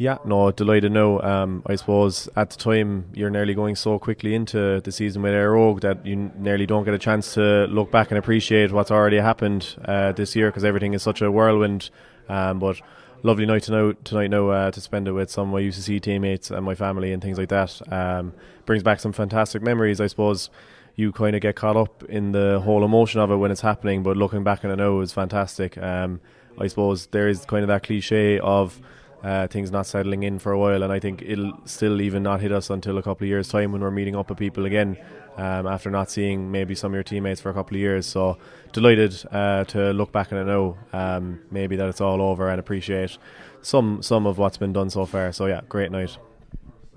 Yeah, no, delighted now. Um, I suppose at the time you're nearly going so quickly into the season with Éire Óg that you nearly don't get a chance to look back and appreciate what's already happened uh, this year because everything is such a whirlwind. Um, but lovely night tonight, tonight now uh, to spend it with some of my UCC teammates and my family and things like that. Um, brings back some fantastic memories, I suppose. You kind of get caught up in the whole emotion of it when it's happening, but looking back on it now is fantastic. Um, I suppose there is kind of that cliche of uh, things not settling in for a while, and I think it'll still even not hit us until a couple of years' time when we're meeting up with people again um, after not seeing maybe some of your teammates for a couple of years. So delighted uh, to look back on it now, um, maybe that it's all over and appreciate some some of what's been done so far. So yeah, great night.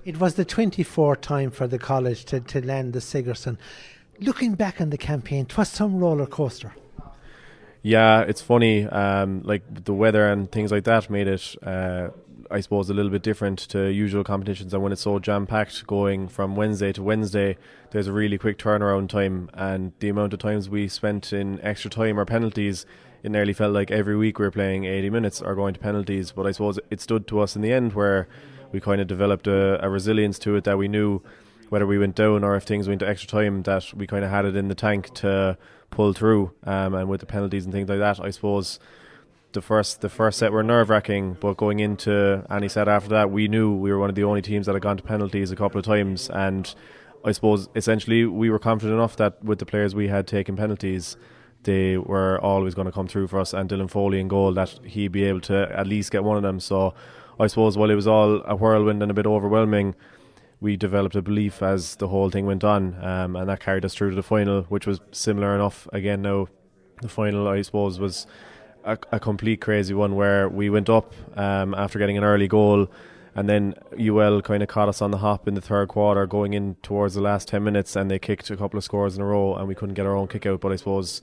It was the 24th time for the college to, to land the Sigerson. Looking back on the campaign, campaign, 'twas some roller coaster. Yeah, it's funny. Um, like the weather and things like that made it, uh, I suppose, a little bit different to usual competitions. And when it's so jam packed, going from Wednesday to Wednesday, there's a really quick turnaround time, and the amount of times we spent in extra time or penalties, it nearly felt like every week we were playing 80 minutes or going to penalties. But I suppose it stood to us in the end, where we kind of developed a, a resilience to it that we knew whether we went down or if things went to extra time, that we kind of had it in the tank to pull through. Um, and with the penalties and things like that, I suppose the first the first set were nerve wracking, but going into any set after that, we knew we were one of the only teams that had gone to penalties a couple of times, and I suppose essentially we were confident enough that with the players we had taken penalties. They were always going to come through for us, and Dylan Foley in goal that he'd be able to at least get one of them. So, I suppose while it was all a whirlwind and a bit overwhelming, we developed a belief as the whole thing went on, um, and that carried us through to the final, which was similar enough. Again, now the final, I suppose, was a, a complete crazy one where we went up um, after getting an early goal, and then UL kind of caught us on the hop in the third quarter, going in towards the last ten minutes, and they kicked a couple of scores in a row, and we couldn't get our own kick out. But I suppose.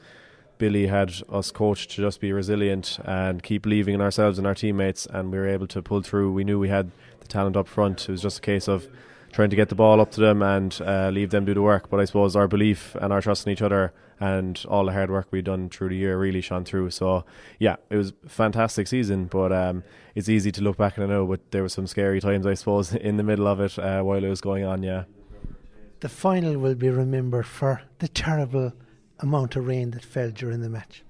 Billy had us coached to just be resilient and keep believing in ourselves and our teammates, and we were able to pull through. We knew we had the talent up front. It was just a case of trying to get the ball up to them and uh, leave them do the work. But I suppose our belief and our trust in each other and all the hard work we've done through the year really shone through. So yeah, it was a fantastic season. But um, it's easy to look back and I know, but there were some scary times, I suppose, in the middle of it uh, while it was going on. Yeah. The final will be remembered for the terrible amount of rain that fell during the match.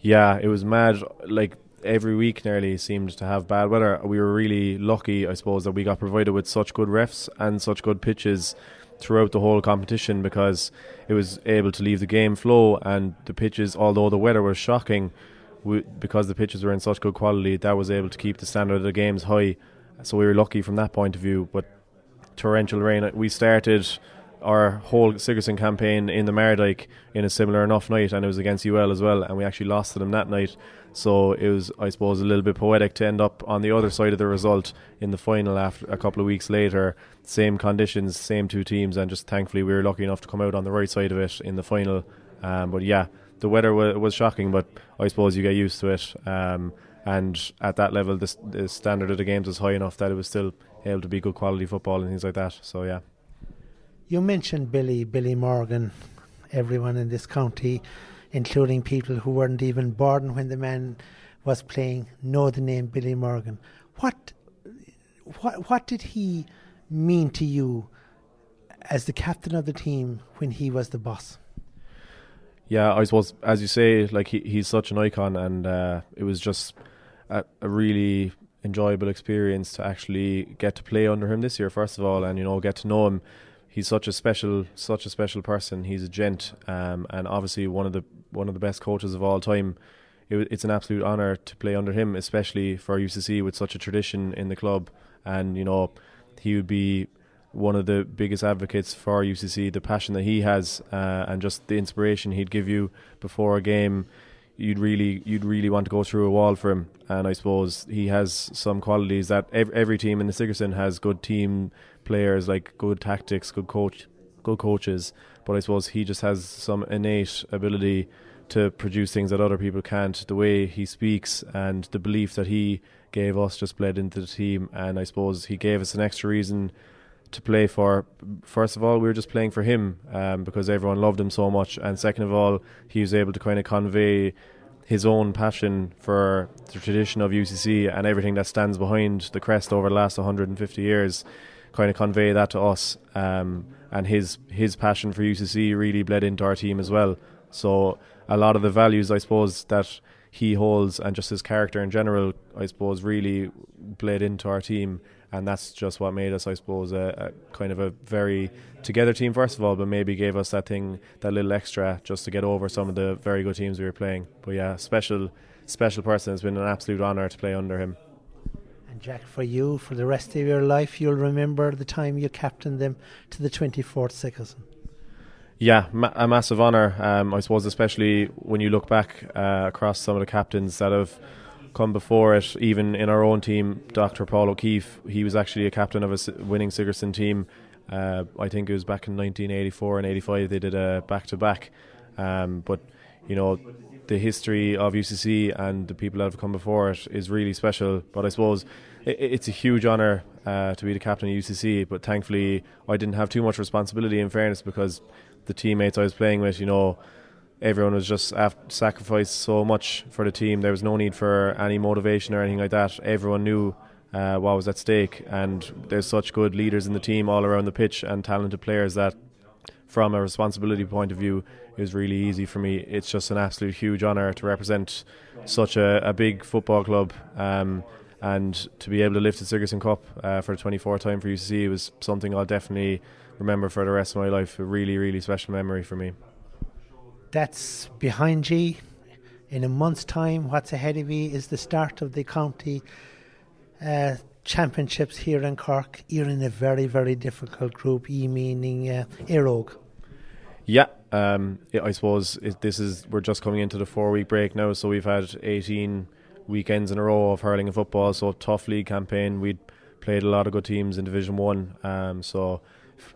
Yeah, it was mad. Like every week nearly seemed to have bad weather. We were really lucky, I suppose, that we got provided with such good refs and such good pitches throughout the whole competition because it was able to leave the game flow and the pitches, although the weather was shocking, we, because the pitches were in such good quality, that was able to keep the standard of the games high. So we were lucky from that point of view. But torrential rain, we started our whole Sigerson campaign in the Mardyke in a similar enough night, and it was against UL as well, and we actually lost to them that night. So it was, I suppose, a little bit poetic to end up on the other side of the result in the final after a couple of weeks later. Same conditions, same two teams, and just thankfully we were lucky enough to come out on the right side of it in the final. Um, but yeah, the weather was, was shocking, but I suppose you get used to it. Um, and at that level, the, the standard of the games was high enough that it was still able to be good quality football and things like that. So yeah. You mentioned Billy, Billy Morgan, everyone in this county, including people who weren't even born when the man was playing, know the name Billy Morgan. What, what, what did he mean to you as the captain of the team when he was the boss? Yeah, I suppose as you say, like he, he's such an icon, and uh, it was just a, a really enjoyable experience to actually get to play under him this year. First of all, and you know get to know him he's such a special such a special person. He's a gent, um, and obviously one of the one of the best coaches of all time. It, it's an absolute honour to play under him, especially for UCC with such a tradition in the club. And you know, he would be one of the biggest advocates for UCC. The passion that he has, uh, and just the inspiration he'd give you before a game you'd really you'd really want to go through a wall for him. And I suppose he has some qualities that every, every team in the Sigerson has good team players, like good tactics, good coach, good coaches. But I suppose he just has some innate ability to produce things that other people can't. The way he speaks and the belief that he gave us just bled into the team, and I suppose he gave us an extra reason to play for. First of all, we were just playing for him um, because everyone loved him so much, and second of all, he was able to kind of convey his own passion for the tradition of UCC and everything that stands behind the crest over the last 150 years, kind of convey that to us. Um, and his his passion for UCC really bled into our team as well. So a lot of the values, I suppose, that he holds and just his character in general, I suppose, really bled into our team. And that's just what made us, I suppose, a, a, kind of a very together team, first of all, but maybe gave us that thing, that little extra just to get over some of the very good teams we were playing. But yeah, special, special person. It's been an absolute honour to play under him. And Jack, for you, for the rest of your life, you'll remember the time you captained them to the 24th Sigerson. Yeah, ma- a massive honour. Um, I suppose, especially when you look back uh, across some of the captains that have come before it, even in our own team, Dr. Paul O'Keefe, he was actually a captain of a winning Sigerson team. Uh, I think it was back in 1984 and 85 they did a back to back. But, you know, the history of UCC and the people that have come before it is really special. But I suppose it, it's a huge honour uh, to be the captain of UCC. But thankfully, I didn't have too much responsibility in fairness because the teammates I was playing with, you know, everyone was just sacrificed so much for the team. There was no need for any motivation or anything like that. Everyone knew uh, what was at stake, and there's such good leaders in the team all around the pitch and talented players that, from a responsibility point of view, it was really easy for me. It's just an absolute huge honour to represent such a, a big football club. Um, and to be able to lift the Sigerson Cup uh, for the 24th time for UCC was something I'll definitely remember for the rest of my life. A really, really special memory for me. That's behind you. In a month's time, what's ahead of you is the start of the county uh, championships here in Cork. You're in a very, very difficult group, E meaning uh, Yeah, um, I suppose it, this is we're just coming into the four week break now, so we've had 18 weekends in a row of hurling and football. So tough league campaign. We'd played a lot of good teams in Division One, um, so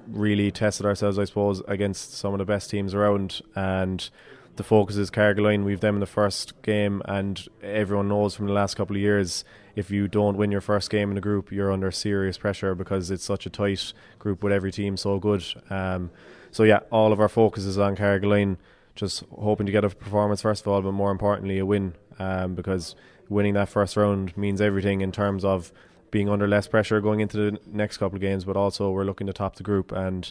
really tested ourselves, I suppose, against some of the best teams around. And the focus is Carrigaline. We've them in the first game, and everyone knows from the last couple of years if you don't win your first game in a group, you're under serious pressure because it's such a tight group with every team so good. Um, so yeah, all of our focus is on Carrigaline, just hoping to get a performance first of all, but more importantly, a win um, because winning that first round means everything in terms of being under less pressure going into the next couple of games, but also we're looking to top the group. And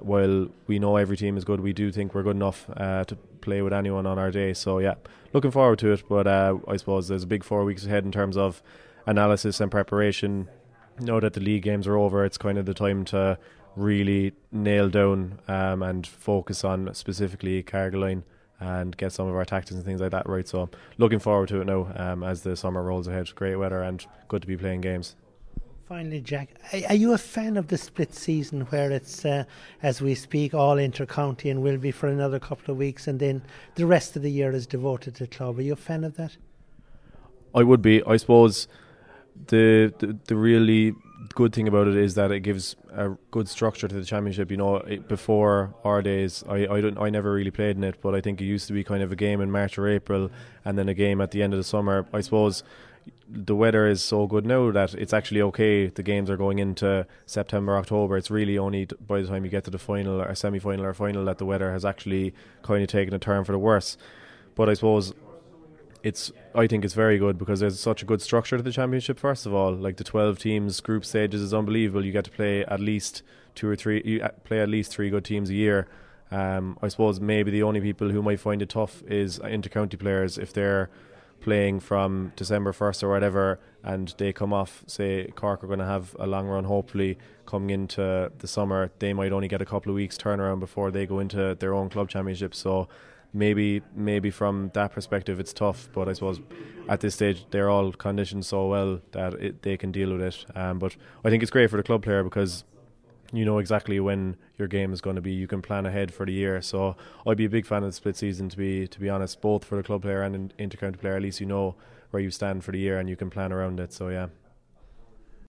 while we know every team is good, we do think we're good enough uh, to play with anyone on our day. So yeah, looking forward to it. But uh, I suppose there's a big four weeks ahead in terms of analysis and preparation. Know that the league games are over. It's kind of the time to really nail down um, and focus on specifically Carrigaline and get some of our tactics and things like that right. So looking forward to it now um, as the summer rolls ahead. Great weather and good to be playing games. Finally, Jack, are you a fan of the split season where it's, uh, as we speak, all inter-county and will be for another couple of weeks, and then the rest of the year is devoted to club? Are you a fan of that? I would be. I suppose the, the, the really good thing about it is that it gives a good structure to the championship. You know, it, before our days, I I, don't, I never really played in it, but I think it used to be kind of a game in March or April, and then a game at the end of the summer. I suppose the weather is so good now that it's actually okay. The games are going into September, October. It's really only by the time you get to the final or semi final or final that the weather has actually kind of taken a turn for the worse. But I suppose it's I think it's very good because there's such a good structure to the championship. First of all, like the twelve teams group stages is unbelievable. You get to play at least two or three. You play at least three good teams a year. Um, I suppose maybe the only people who might find it tough is inter-county players if they're playing from December 1st or whatever and they come off say Cork are going to have a long run hopefully coming into the summer they might only get a couple of weeks turnaround before they go into their own club championship so maybe maybe from that perspective it's tough, but I suppose at this stage they're all conditioned so well that it, they can deal with it. Um, but I think it's great for the club player because you know exactly when your game is going to be. You can plan ahead for the year. So I'd be a big fan of the split season to be to be honest, both for the club player and intercounty player. At least you know where you stand for the year and you can plan around it. So yeah.